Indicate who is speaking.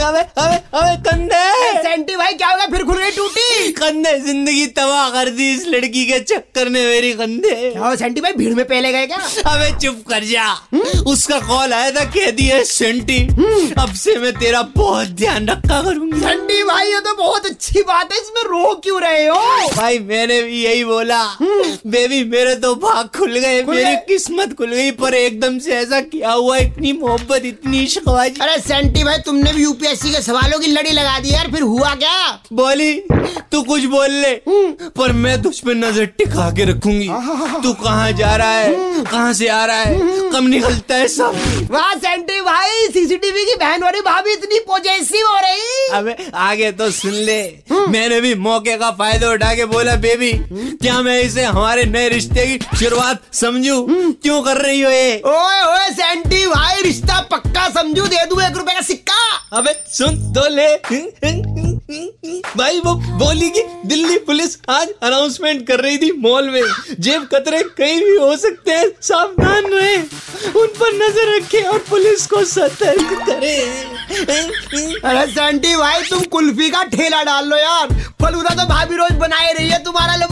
Speaker 1: अबे अबे अबे कंधे
Speaker 2: सेंटी भाई क्या होगा फिर खुल गई टूटी
Speaker 1: कंधे ज़िंदगी तबाह कर दी इस लड़की के चक्कर ने मेरी कंधे
Speaker 2: क्या सेंटी भाई? भीड़ में पहले गए क्या?
Speaker 1: अबे चुप कर जा। उसका कॉल आया था कह दिया सेंटी अब से मैं तेरा बहुत ध्यान रखा करूँगी।
Speaker 2: सेंटी भाई ये तो बहुत अच्छी बात है इसमें रो क्यों रहे हो?
Speaker 1: भाई मैंने भी यही बोला। बेबी मेरे तो भाग खुल गए मेरी किस्मत खुल गई पर एकदम से ऐसा क्या हुआ इतनी मोहब्बत इतनी इश्कबाजी
Speaker 2: अरे सेंटी भाई तुमने भी यूपीएससी के सवालों की लड़ी लगा दी यार फिर हुआ क्या?
Speaker 1: बोली तू कुछ बोल ले। पर मैं तुझ पे नज़र टिका के रखूँगी। तू कहाँ जा रहा है? कहाँ से आ रहा है? कब निकलता है सब?
Speaker 2: वाह सेंटी भाई सीसीटीवी की बहन वाली भाभी इतनी पॉजेसिव हो रही।
Speaker 1: अबे आगे तो सुन ले। मैंने भी मौके का फ़ायदा उठा के बोला बेबी क्या मैं इसे हमारे नए रिश्ते की शुरुआत समझू? क्यों कर रही हो ये?
Speaker 2: ओए ओए सेंटी भाई रिश्ता पक्का समझू? दे दू एक रुपए का सिक्का?
Speaker 1: अबे सुन तो ले। भाई, वो बोली कि दिल्ली पुलिस आज अनाउंसमेंट कर रही थी मॉल में। जेब कतरे कहीं भी हो सकते हैं, सावधान रहे। उन पर नज़र रखे और पुलिस को सतर्क करे।
Speaker 2: अरे सेंटी भाई, तुम कुल्फी का ठेला डाल लो यार। फलूदा तो भाभी रोज बनाए रही है, तुम्हारा लो